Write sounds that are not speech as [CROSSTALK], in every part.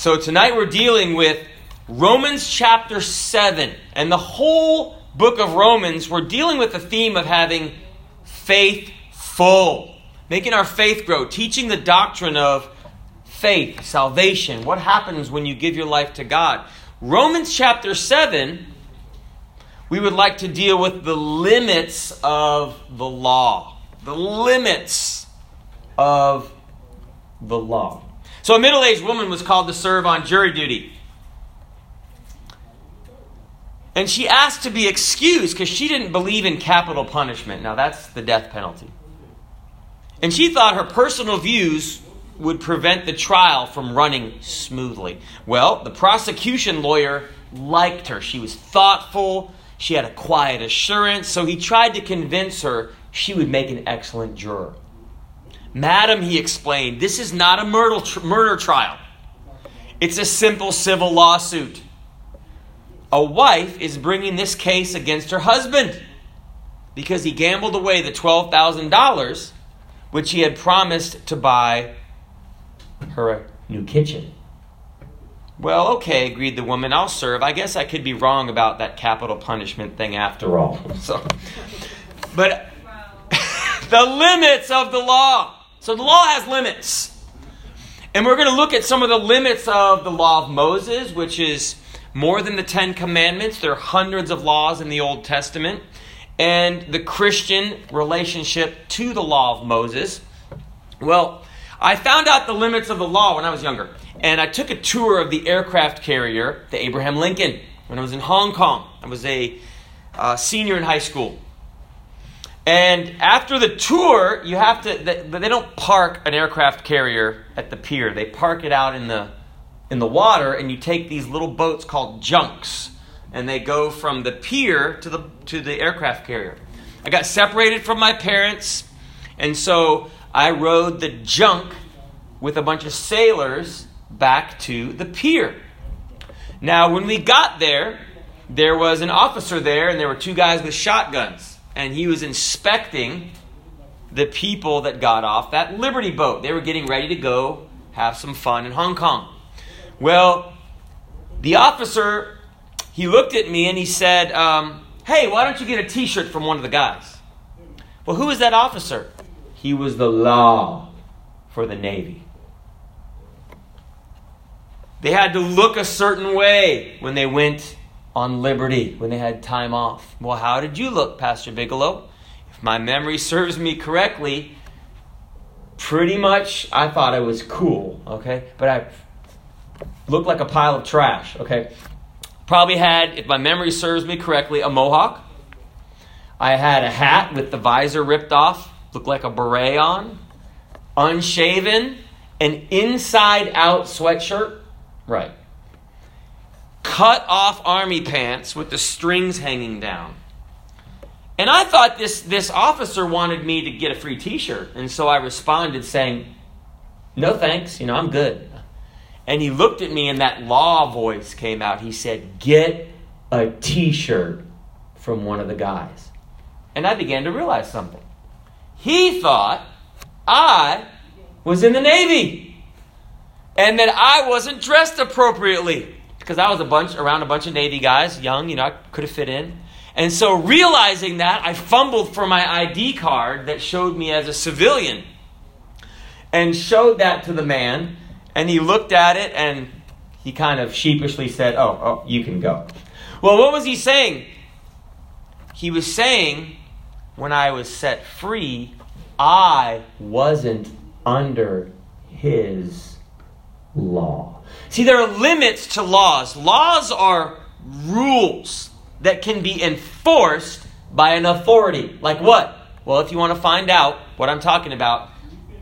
So tonight we're dealing with Romans chapter 7. And the whole book of Romans, we're dealing with the theme of having faith full, making our faith grow, teaching the doctrine of faith, salvation, what happens when you give your life to God. Romans chapter 7, we would like to deal with the limits of the law. The limits of the law. So, a middle aged woman was called to serve on jury duty. And she asked to be excused because she didn't believe in capital punishment. Now, that's the death penalty. And she thought her personal views would prevent the trial from running smoothly. Well, the prosecution lawyer liked her. She was thoughtful, she had a quiet assurance, so he tried to convince her she would make an excellent juror. Madam, he explained, this is not a murder, murder trial. It's a simple civil lawsuit. A wife is bringing this case against her husband because he gambled away the $12,000 which he had promised to buy her a new kitchen. Well, okay, agreed the woman. I'll serve. I guess I could be wrong about that capital punishment thing after all. [LAUGHS] So, but [LAUGHS] the limits of the law. So the law has limits. And we're going to look at some of the limits of the law of Moses, which is more than the Ten Commandments. There are hundreds of laws in the Old Testament. And the Christian relationship to the law of Moses. Well, I found out the limits of the law when I was younger. And I took a tour of the aircraft carrier, the Abraham Lincoln, when I was in Hong Kong. I was a uh, senior in high school. And after the tour, you have to, they, they don't park an aircraft carrier at the pier. They park it out in the, in the water, and you take these little boats called junks, and they go from the pier to the, to the aircraft carrier. I got separated from my parents, and so I rode the junk with a bunch of sailors back to the pier. Now, when we got there, there was an officer there, and there were two guys with shotguns, and he was inspecting the people that got off that Liberty boat. They were getting ready to go have some fun in Hong Kong. Well, the officer, he looked at me and he said, um, Hey, why don't you get a t shirt from one of the guys? Well, who is that officer? He was the law for the Navy. They had to look a certain way when they went on liberty, when they had time off. Well, how did you look, Pastor Bigelow? If my memory serves me correctly, pretty much I thought I was cool, okay? But I looked like a pile of trash, okay? Probably had, if my memory serves me correctly, a mohawk. I had a hat with the visor ripped off looked like a beret on, unshaven, an inside out sweatshirt. Right. Cut off army pants with the strings hanging down. And I thought this, this officer wanted me to get a free t shirt. And so I responded saying, No thanks, you know, I'm good. And he looked at me and that law voice came out. He said, Get a t shirt from one of the guys. And I began to realize something. He thought I was in the Navy and that I wasn't dressed appropriately because I was a bunch around a bunch of Navy guys, young, you know, I could have fit in. And so realizing that, I fumbled for my ID card that showed me as a civilian and showed that to the man and he looked at it and he kind of sheepishly said, "Oh, oh, you can go." Well, what was he saying? He was saying when I was set free, I wasn't under his law. See, there are limits to laws. Laws are rules that can be enforced by an authority. Like what? Well, if you want to find out what I'm talking about,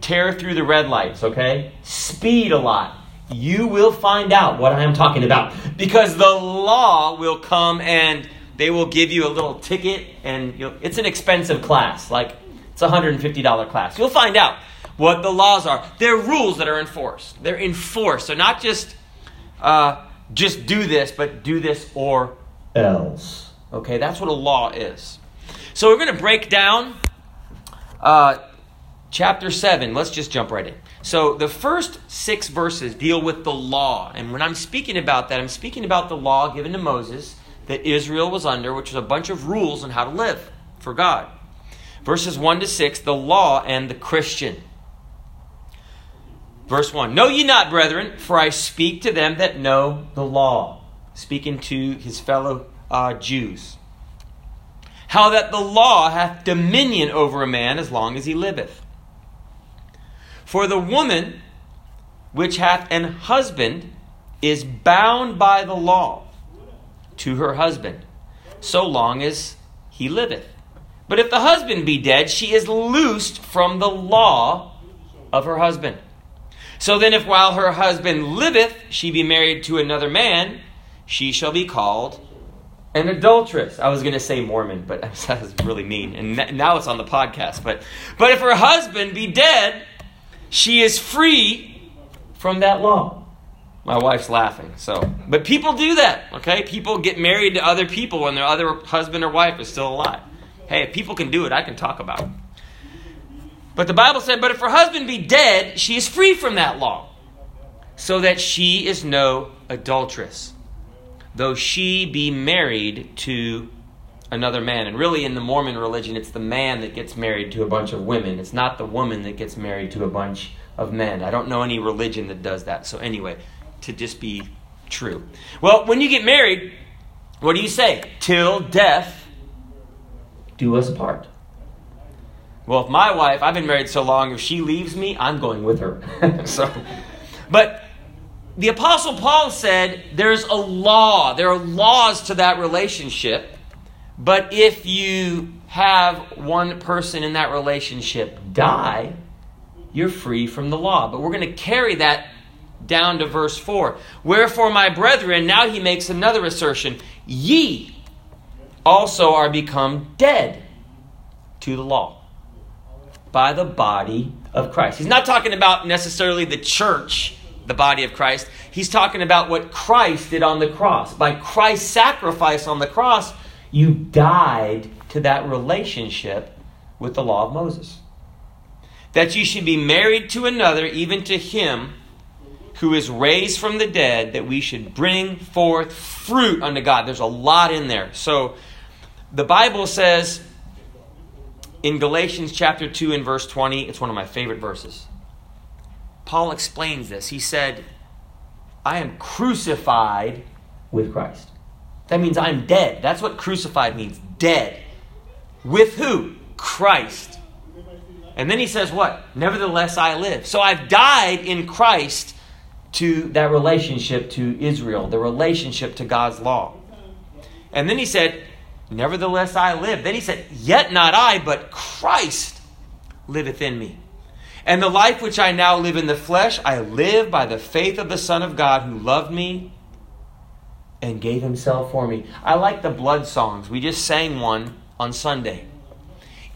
tear through the red lights, okay? Speed a lot. You will find out what I'm talking about because the law will come and they will give you a little ticket, and it's an expensive class. Like, it's a $150 class. You'll find out what the laws are. They're rules that are enforced. They're enforced. So, not just, uh, just do this, but do this or else. Okay, that's what a law is. So, we're going to break down uh, chapter 7, let's just jump right in. So, the first six verses deal with the law. And when I'm speaking about that, I'm speaking about the law given to Moses that Israel was under, which was a bunch of rules on how to live for God. Verses 1 to 6, the law and the Christian. Verse 1 Know ye not, brethren, for I speak to them that know the law, speaking to his fellow uh, Jews. How that the law hath dominion over a man as long as he liveth. For the woman which hath an husband is bound by the law to her husband, so long as he liveth. But if the husband be dead, she is loosed from the law of her husband. So then, if while her husband liveth, she be married to another man, she shall be called an adulteress. I was going to say Mormon, but [LAUGHS] that was really mean. And now it's on the podcast. But, but if her husband be dead, she is free from that law. My wife's laughing. So, but people do that, okay? People get married to other people when their other husband or wife is still alive. Hey, if people can do it, I can talk about it. But the Bible said, But if her husband be dead, she is free from that law, so that she is no adulteress, though she be married to another man. And really, in the Mormon religion, it's the man that gets married to a bunch of women. It's not the woman that gets married to a bunch of men. I don't know any religion that does that. So, anyway, to just be true. Well, when you get married, what do you say? Till death do us apart. Well, if my wife, I've been married so long, if she leaves me, I'm going with her. [LAUGHS] so, but the Apostle Paul said there's a law. There are laws to that relationship but if you have one person in that relationship die, you're free from the law. But we're going to carry that down to verse 4. Wherefore, my brethren, now he makes another assertion ye also are become dead to the law by the body of Christ. He's not talking about necessarily the church, the body of Christ. He's talking about what Christ did on the cross. By Christ's sacrifice on the cross, you died to that relationship with the law of Moses. That you should be married to another, even to him who is raised from the dead, that we should bring forth fruit unto God. There's a lot in there. So the Bible says in Galatians chapter 2 and verse 20, it's one of my favorite verses. Paul explains this. He said, I am crucified with Christ. That means I'm dead. That's what crucified means dead. With who? Christ. And then he says, What? Nevertheless, I live. So I've died in Christ to that relationship to Israel, the relationship to God's law. And then he said, Nevertheless, I live. Then he said, Yet not I, but Christ liveth in me. And the life which I now live in the flesh, I live by the faith of the Son of God who loved me and gave himself for me. I like the blood songs. We just sang one on Sunday.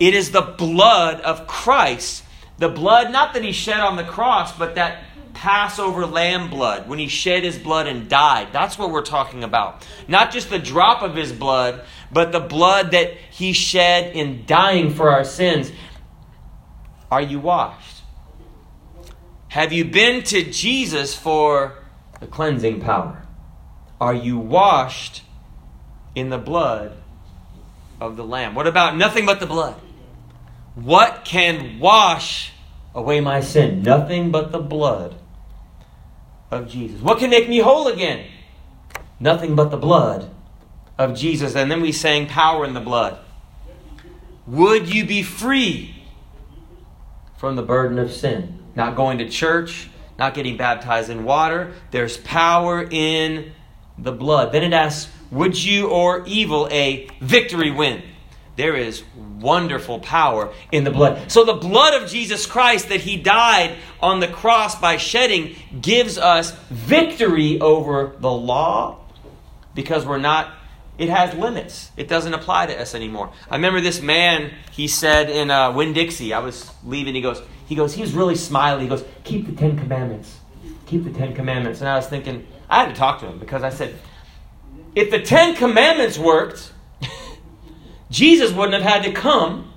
It is the blood of Christ. The blood, not that he shed on the cross, but that Passover lamb blood, when he shed his blood and died. That's what we're talking about. Not just the drop of his blood, but the blood that he shed in dying for our sins. Are you washed? Have you been to Jesus for the cleansing power? Are you washed in the blood of the Lamb? What about nothing but the blood? What can wash away my sin? Nothing but the blood of Jesus. What can make me whole again? Nothing but the blood of Jesus. And then we sang power in the blood. Would you be free from the burden of sin? Not going to church, not getting baptized in water. There's power in the blood. Then it asks, Would you or evil a victory win? There is wonderful power in the blood. So, the blood of Jesus Christ that He died on the cross by shedding gives us victory over the law because we're not, it has limits. It doesn't apply to us anymore. I remember this man, he said in uh, Dixie, I was leaving, he goes, he goes, he was really smiley. He goes, Keep the Ten Commandments. Keep the Ten Commandments. And I was thinking, I had to talk to him because I said, if the Ten Commandments worked, [LAUGHS] Jesus wouldn't have had to come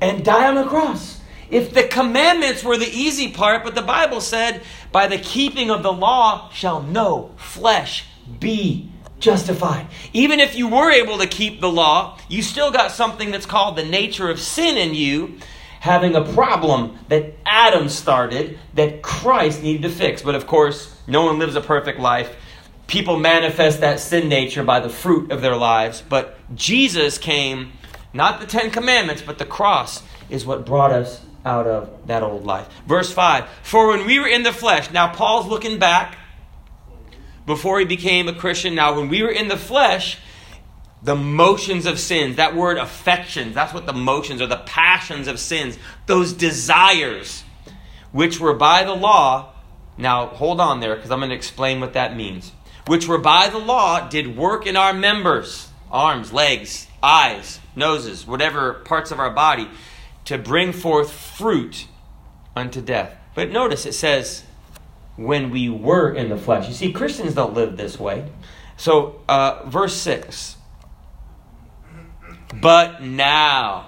and die on the cross. If the commandments were the easy part, but the Bible said, by the keeping of the law shall no flesh be justified. Even if you were able to keep the law, you still got something that's called the nature of sin in you, having a problem that Adam started that Christ needed to fix. But of course, no one lives a perfect life. People manifest that sin nature by the fruit of their lives. But Jesus came, not the Ten Commandments, but the cross is what brought us out of that old life. Verse 5 For when we were in the flesh, now Paul's looking back before he became a Christian. Now, when we were in the flesh, the motions of sins, that word affections, that's what the motions or the passions of sins, those desires which were by the law. Now, hold on there because I'm going to explain what that means. Which were by the law did work in our members, arms, legs, eyes, noses, whatever parts of our body, to bring forth fruit unto death. But notice it says, when we were in the flesh. You see, Christians don't live this way. So, uh, verse 6 But now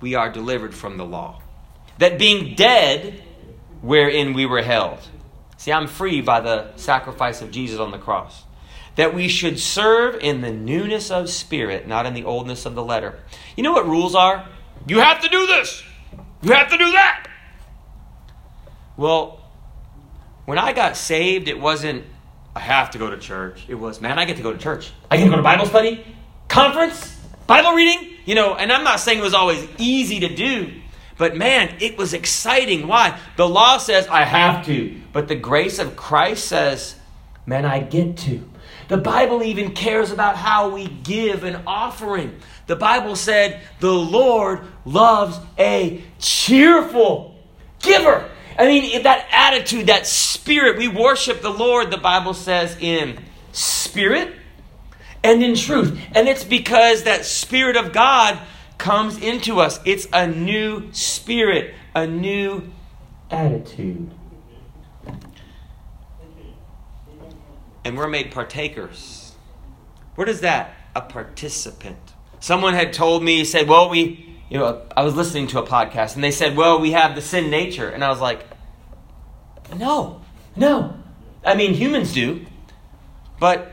we are delivered from the law, that being dead, wherein we were held. See, I'm free by the sacrifice of Jesus on the cross. That we should serve in the newness of spirit, not in the oldness of the letter. You know what rules are? You have to do this. You have to do that. Well, when I got saved, it wasn't, I have to go to church. It was, man, I get to go to church. I get to go to Bible study, conference, Bible reading. You know, and I'm not saying it was always easy to do, but man, it was exciting. Why? The law says I have to, but the grace of Christ says, man, I get to. The Bible even cares about how we give an offering. The Bible said, the Lord loves a cheerful giver. I mean, that attitude, that spirit, we worship the Lord, the Bible says, in spirit and in truth. And it's because that Spirit of God comes into us. It's a new spirit, a new attitude. And we're made partakers. What is that? A participant. Someone had told me, said, well, we you know, I was listening to a podcast and they said, well, we have the sin nature. And I was like, no, no. I mean, humans do. But,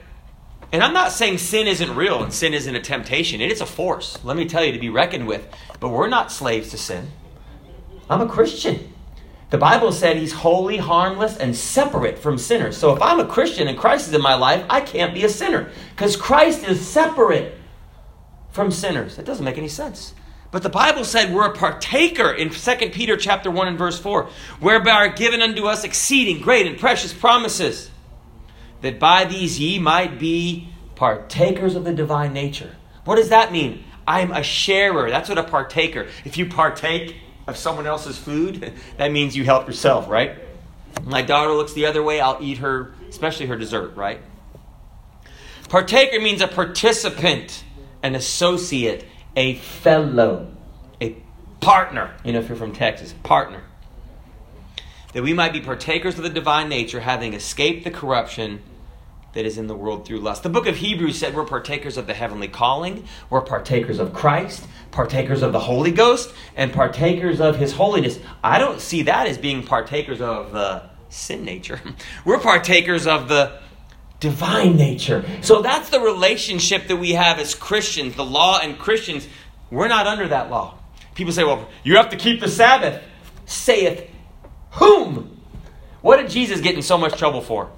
and I'm not saying sin isn't real and sin isn't a temptation. It is a force, let me tell you, to be reckoned with. But we're not slaves to sin. I'm a Christian. The Bible said he's holy, harmless, and separate from sinners. So if I'm a Christian and Christ is in my life, I can't be a sinner because Christ is separate from sinners. That doesn't make any sense. But the Bible said we're a partaker in 2 Peter chapter 1 and verse 4, whereby are given unto us exceeding great and precious promises, that by these ye might be partakers of the divine nature. What does that mean? I'm a sharer. That's what a partaker. If you partake of someone else's food, [LAUGHS] that means you help yourself, right? My daughter looks the other way, I'll eat her, especially her dessert, right? Partaker means a participant, an associate, a fellow, a partner. You know, if you're from Texas, partner. That we might be partakers of the divine nature, having escaped the corruption that is in the world through lust. The book of Hebrews said we're partakers of the heavenly calling, we're partakers of Christ, partakers of the Holy Ghost, and partakers of His holiness. I don't see that as being partakers of the sin nature. [LAUGHS] We're partakers of the divine nature. So that's the relationship that we have as Christians. The law and Christians, we're not under that law. People say, well, you have to keep the Sabbath. Saith whom? What did Jesus get in so much trouble for?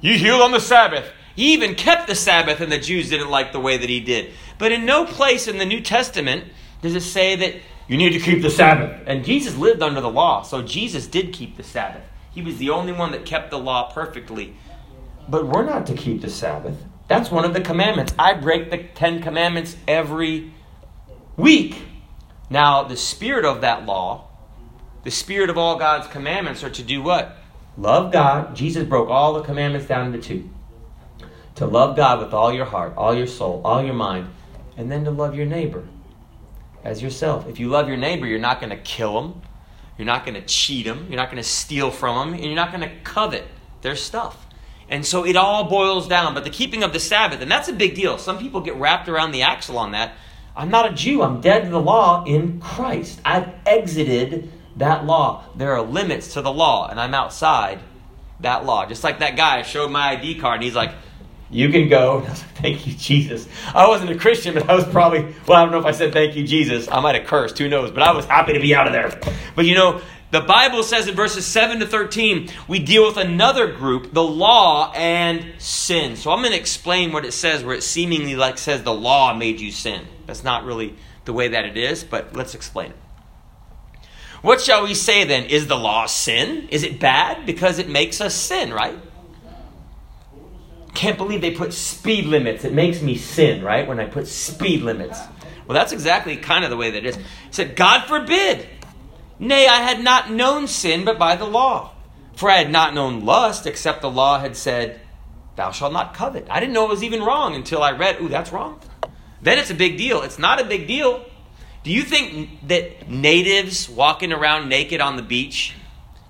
You healed on the Sabbath. He even kept the Sabbath, and the Jews didn't like the way that he did. But in no place in the New Testament does it say that you need to keep the Sabbath. And Jesus lived under the law, so Jesus did keep the Sabbath. He was the only one that kept the law perfectly. But we're not to keep the Sabbath. That's one of the commandments. I break the Ten Commandments every week. Now, the spirit of that law, the spirit of all God's commandments are to do what? Love God. Jesus broke all the commandments down into two. To love God with all your heart, all your soul, all your mind, and then to love your neighbor as yourself. If you love your neighbor, you're not going to kill them. You're not going to cheat them. You're not going to steal from them. And you're not going to covet their stuff. And so it all boils down. But the keeping of the Sabbath, and that's a big deal. Some people get wrapped around the axle on that. I'm not a Jew. I'm dead to the law in Christ. I've exited that law. There are limits to the law, and I'm outside that law. Just like that guy showed my ID card, and he's like, You can go. [LAUGHS] And I was like, Thank you, Jesus. I wasn't a Christian, but I was probably, well, I don't know if I said thank you, Jesus. I might have cursed, who knows, but I was happy to be out of there. But you know, the Bible says in verses 7 to 13, we deal with another group, the law and sin. So I'm going to explain what it says where it seemingly like says the law made you sin. That's not really the way that it is, but let's explain it. What shall we say then? Is the law sin? Is it bad? Because it makes us sin, right? Can't believe they put speed limits. It makes me sin, right? When I put speed limits. Well, that's exactly kind of the way that it is. It said, God forbid. Nay, I had not known sin but by the law. For I had not known lust, except the law had said, Thou shalt not covet. I didn't know it was even wrong until I read, Ooh, that's wrong. Then it's a big deal. It's not a big deal. Do you think that natives walking around naked on the beach,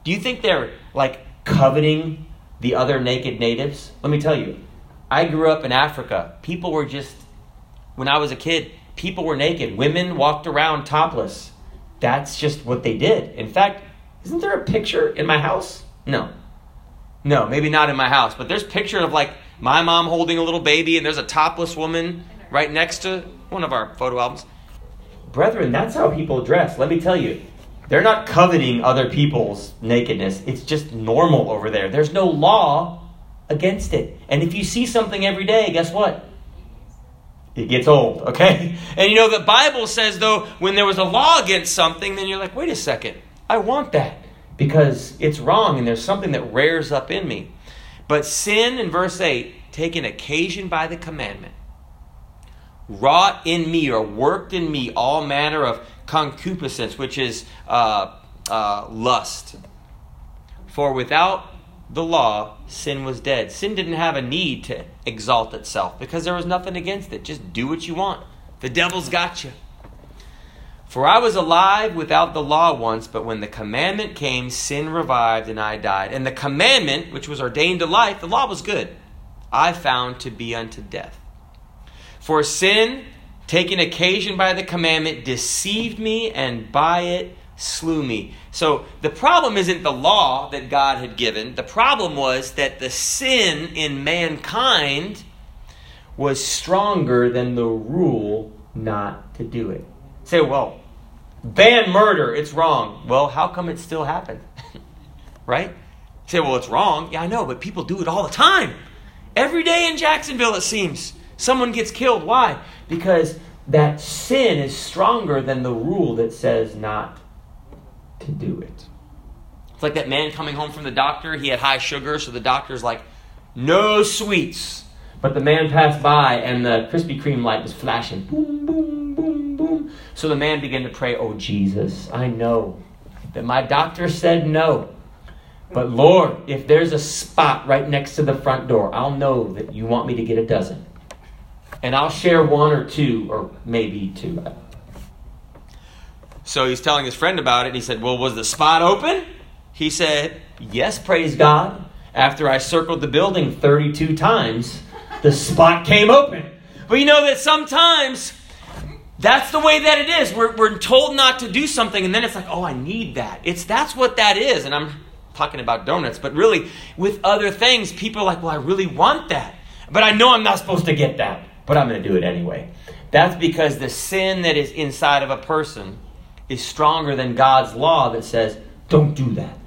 do you think they're like coveting the other naked natives? Let me tell you, I grew up in Africa. People were just, when I was a kid, people were naked. Women walked around topless that's just what they did. In fact, isn't there a picture in my house? No. No, maybe not in my house, but there's a picture of like my mom holding a little baby and there's a topless woman right next to one of our photo albums. Brethren, that's how people dress. Let me tell you. They're not coveting other people's nakedness. It's just normal over there. There's no law against it. And if you see something every day, guess what? It gets old, okay? [LAUGHS] And you know, the Bible says, though, when there was a law against something, then you're like, wait a second, I want that because it's wrong and there's something that rears up in me. But sin, in verse 8, taken occasion by the commandment, wrought in me or worked in me all manner of concupiscence, which is uh, uh, lust. For without the law, sin was dead. Sin didn't have a need to exalt itself because there was nothing against it. Just do what you want. The devil's got you. For I was alive without the law once, but when the commandment came, sin revived and I died. And the commandment, which was ordained to life, the law was good, I found to be unto death. For sin, taking occasion by the commandment, deceived me, and by it slew me. So the problem isn't the law that God had given. The problem was that the sin in mankind was stronger than the rule not to do it. Say, well, ban murder, it's wrong. Well, how come it still happened? [LAUGHS] right? Say, well, it's wrong. Yeah, I know, but people do it all the time. Every day in Jacksonville, it seems. Someone gets killed. Why? Because that sin is stronger than the rule that says not to do it. It's like that man coming home from the doctor. He had high sugar, so the doctor's like, no sweets. But the man passed by and the Krispy Kreme light was flashing. Boom, boom, boom, boom. So the man began to pray, Oh, Jesus, I know that my doctor said no. But Lord, if there's a spot right next to the front door, I'll know that you want me to get a dozen. And I'll share one or two, or maybe two. So he's telling his friend about it, and he said, Well, was the spot open? He said, Yes, praise God. After I circled the building 32 times, the spot came open. But you know that sometimes that's the way that it is. We're, we're told not to do something, and then it's like, oh, I need that. It's that's what that is. And I'm talking about donuts, but really with other things, people are like, well, I really want that. But I know I'm not supposed to get that, but I'm going to do it anyway. That's because the sin that is inside of a person is stronger than God's law that says, don't do that.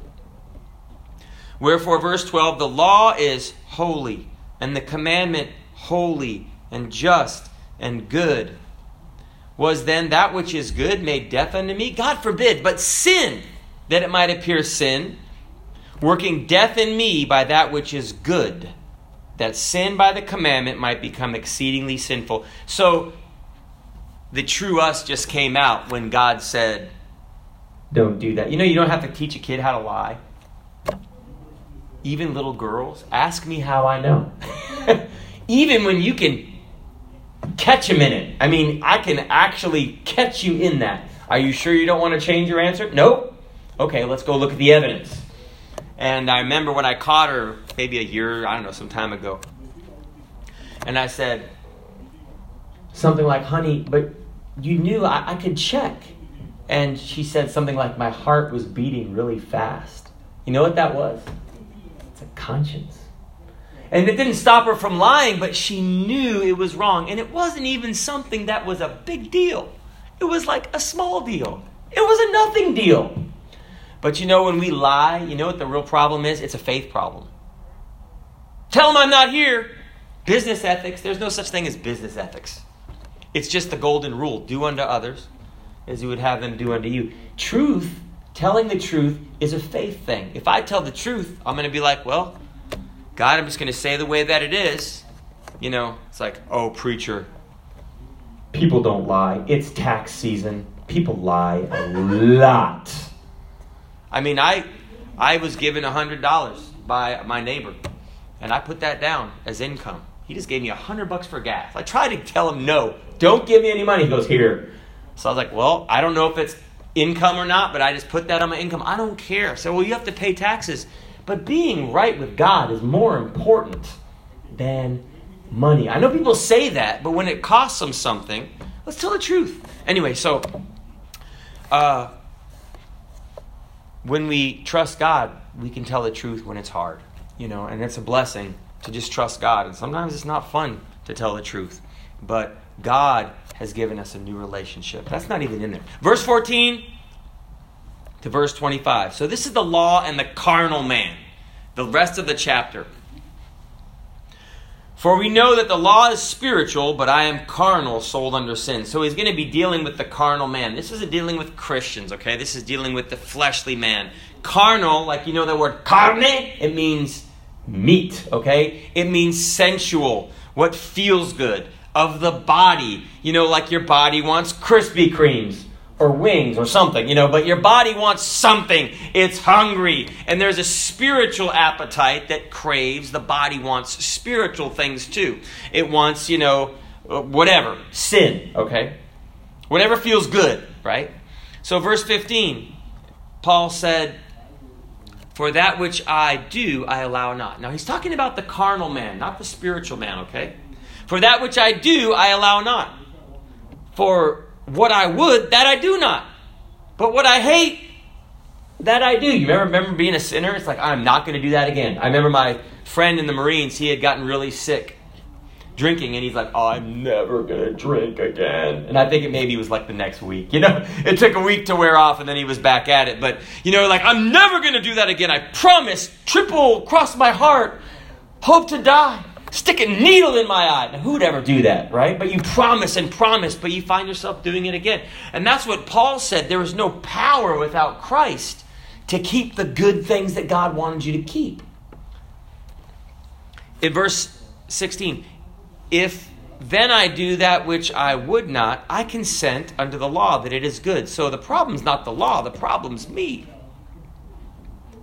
Wherefore, verse 12, the law is holy, and the commandment holy and just and good. Was then that which is good made death unto me? God forbid, but sin, that it might appear sin, working death in me by that which is good, that sin by the commandment might become exceedingly sinful. So the true us just came out when God said, Don't do that. You know, you don't have to teach a kid how to lie. Even little girls, ask me how I know. [LAUGHS] Even when you can catch them in it. I mean, I can actually catch you in that. Are you sure you don't want to change your answer? Nope. Okay, let's go look at the evidence. And I remember when I caught her, maybe a year, I don't know, some time ago. And I said, something like, honey, but you knew I, I could check. And she said something like, My heart was beating really fast. You know what that was? It's a conscience. And it didn't stop her from lying, but she knew it was wrong. And it wasn't even something that was a big deal, it was like a small deal. It was a nothing deal. But you know, when we lie, you know what the real problem is? It's a faith problem. Tell them I'm not here. Business ethics, there's no such thing as business ethics. It's just the golden rule do unto others as you would have them do unto you. Truth, telling the truth, is a faith thing. If I tell the truth, I'm going to be like, well, God, I'm just going to say the way that it is. You know, it's like, oh, preacher. People don't lie. It's tax season. People lie a lot. I mean, I, I was given $100 by my neighbor, and I put that down as income. He just gave me a hundred bucks for gas. I tried to tell him no, don't give me any money. He goes here. So I was like, well, I don't know if it's income or not, but I just put that on my income. I don't care. So well, you have to pay taxes. But being right with God is more important than money. I know people say that, but when it costs them something, let's tell the truth. Anyway, so uh, when we trust God, we can tell the truth when it's hard, you know, and it's a blessing to just trust God. And sometimes it's not fun to tell the truth, but God has given us a new relationship. That's not even in there. Verse 14 to verse 25. So this is the law and the carnal man, the rest of the chapter. For we know that the law is spiritual, but I am carnal, sold under sin. So he's going to be dealing with the carnal man. This is dealing with Christians, okay? This is dealing with the fleshly man. Carnal, like you know the word carne, it means meat, okay? It means sensual, what feels good, of the body. You know, like your body wants Krispy Kremes or wings or something, you know, but your body wants something. It's hungry. And there's a spiritual appetite that craves. The body wants spiritual things too. It wants, you know, uh, whatever, sin, okay? Whatever feels good, right? So, verse 15, Paul said, For that which I do, I allow not. Now, he's talking about the carnal man, not the spiritual man, okay? For that which I do, I allow not. For what I would, that I do not. But what I hate, that I do. You remember, remember being a sinner? It's like, I'm not going to do that again. I remember my friend in the Marines, he had gotten really sick drinking, and he's like, oh, I'm never to drink again. And I think it maybe was like the next week. You know, [LAUGHS] it took a week to wear off, and then he was back at it. But, you know, like, I'm never to do that again. I promise, triple cross my heart, hope to die stick a needle in my eye. Now, who'd ever do that, right? But you promise and promise, but you find yourself doing it again. And that's what Paul said. There is no power without Christ to keep the good things that God wanted you to keep. In verse 16, if then I do that which I would not, I consent unto the law that it is good. So the problem's not the law, the problem's me.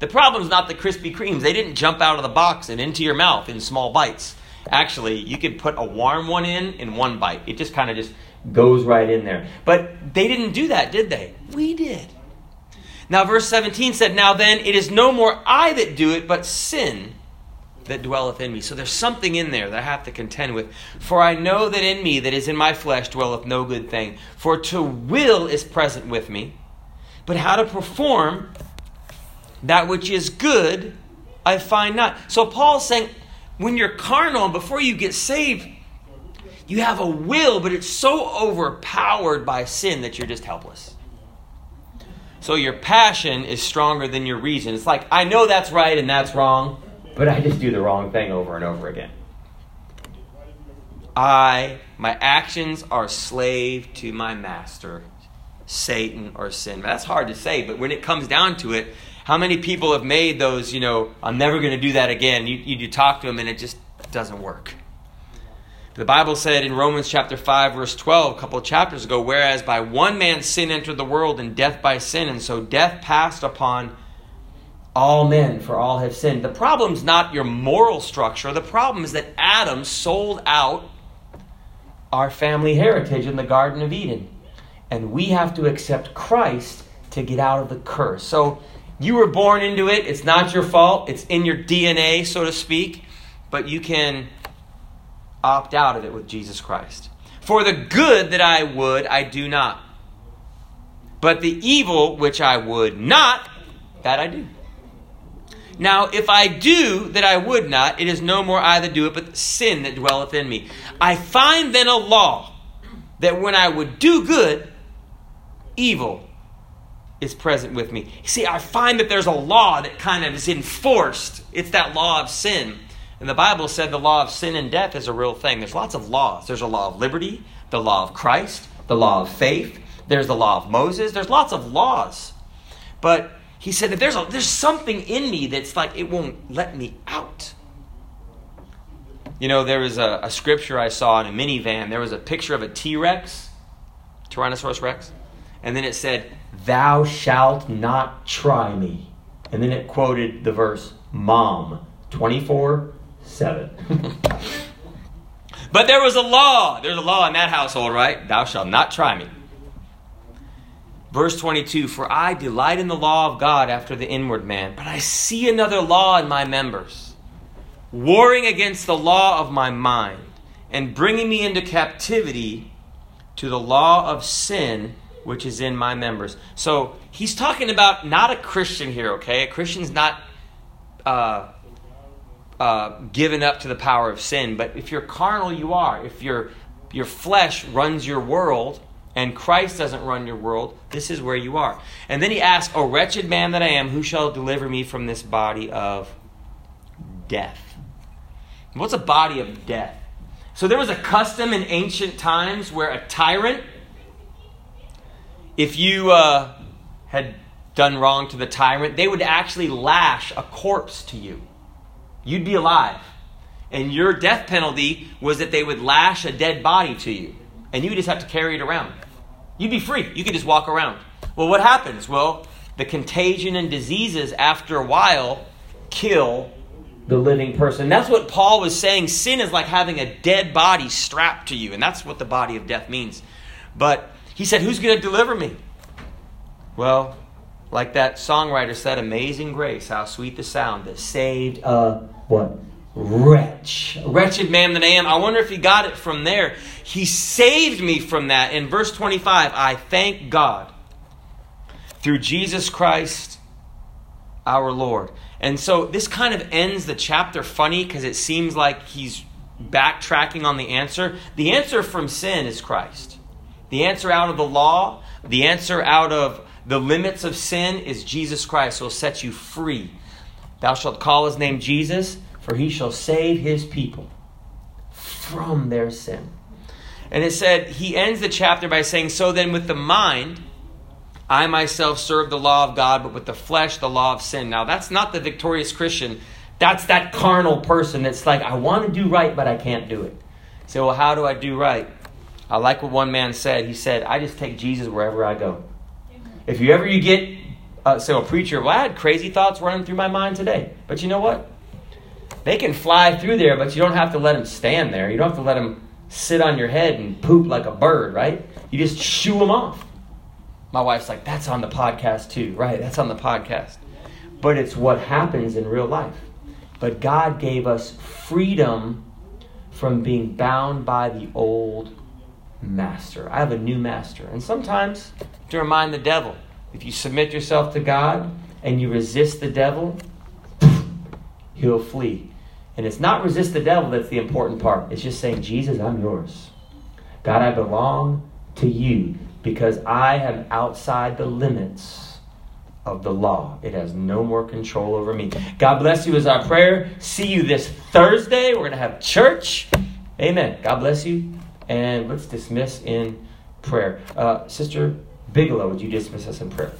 The problem's not the Krispy Kremes. They didn't jump out of the box and into your mouth in small bites. Actually, you could put a warm one in in one bite. It just kind of just goes right in there. But they didn't do that, did they? We did. Now, verse 17 said, Now then, it is no more I that do it, but sin that dwelleth in me. So there's something in there that I have to contend with. For I know that in me, that is in my flesh, dwelleth no good thing. For to will is present with me, but how to perform that which is good, I find not. So Paul's saying, when you're carnal, before you get saved, you have a will, but it's so overpowered by sin that you're just helpless. So your passion is stronger than your reason. It's like, I know that's right and that's wrong, but I just do the wrong thing over and over again. I, my actions are slave to my master, Satan or sin. That's hard to say, but when it comes down to it, how many people have made those, you know, I'm never going to do that again? You, you, you talk to them and it just doesn't work. The Bible said in Romans chapter 5, verse 12, a couple of chapters ago, whereas by one man sin entered the world and death by sin, and so death passed upon all men, for all have sinned. The problem's not your moral structure. The problem is that Adam sold out our family heritage in the Garden of Eden. And we have to accept Christ to get out of the curse. So you were born into it. It's not your fault. It's in your DNA, so to speak. But you can opt out of it with Jesus Christ. For the good that I would, I do not. But the evil which I would not, that I do. Now, if I do that I would not, it is no more I that do it, but sin that dwelleth in me. I find then a law that when I would do good, evil is present with me. See, I find that there's a law that kind of is enforced. It's that law of sin. And the Bible said the law of sin and death is a real thing. There's lots of laws. There's a law of liberty, the law of Christ, the law of faith, there's the law of Moses. There's lots of laws. But he said that there's, a, there's something in me that's like it won't let me out. You know, there was a, a scripture I saw in a minivan. There was a picture of a T Rex, Tyrannosaurus Rex, and then it said, Thou shalt not try me. And then it quoted the verse, Mom, 24 7. [LAUGHS] but there was a law. There's a law in that household, right? Thou shalt not try me. Verse 22 For I delight in the law of God after the inward man, but I see another law in my members, warring against the law of my mind, and bringing me into captivity to the law of sin which is in my members. So he's talking about not a Christian here, okay? A Christian's not uh, uh, given up to the power of sin, but if you're carnal, you are. If your your flesh runs your world, and Christ doesn't run your world, this is where you are. And then he asks, O wretched man that I am, who shall deliver me from this body of death? What's a body of death? So there was a custom in ancient times where a tyrant, if you uh, had done wrong to the tyrant, they would actually lash a corpse to you. You'd be alive. And your death penalty was that they would lash a dead body to you and you just have to carry it around. You'd be free. You could just walk around. Well, what happens? Well, the contagion and diseases after a while kill the living person. That's what Paul was saying. Sin is like having a dead body strapped to you, and that's what the body of death means. But he said, Who's going to deliver me? Well, like that songwriter said, Amazing grace, how sweet the sound that saved a what? Wretch. Wretched man that I am. I wonder if he got it from there. He saved me from that. In verse 25, I thank God through Jesus Christ our Lord. And so this kind of ends the chapter funny because it seems like he's backtracking on the answer. The answer from sin is Christ. The answer out of the law, the answer out of the limits of sin is Jesus Christ who will set you free. Thou shalt call his name Jesus for he shall save his people from their sin. And it said, he ends the chapter by saying, So then, with the mind, I myself serve the law of God, but with the flesh, the law of sin. Now, that's not the victorious Christian. That's that carnal person that's like, I want to do right, but I can't do it. Say, Well, how do I do right? I like what one man said. He said, I just take Jesus wherever I go. If you ever you get, uh, say, a preacher, well, I had crazy thoughts running through my mind today. But you know what? They can fly through there, but you don't have to let them stand there. You don't have to let them sit on your head and poop like a bird, right? You just shoo them off. My wife's like, that's on the podcast too. Right, that's on the podcast. But it's what happens in real life. But God gave us freedom from being bound by the old master. I have a new master. And sometimes to remind the devil, if you submit yourself to God and you resist the devil, he'll flee. And it's not resist the devil that's the important part. It's just saying, Jesus, I'm yours. God, I belong to you because I am outside the limits of the law. It has no more control over me. God bless you is our prayer. See you this Thursday. We're going to have church. Amen. God bless you. And let's dismiss in prayer. Uh, Sister Bigelow, would you dismiss us in prayer?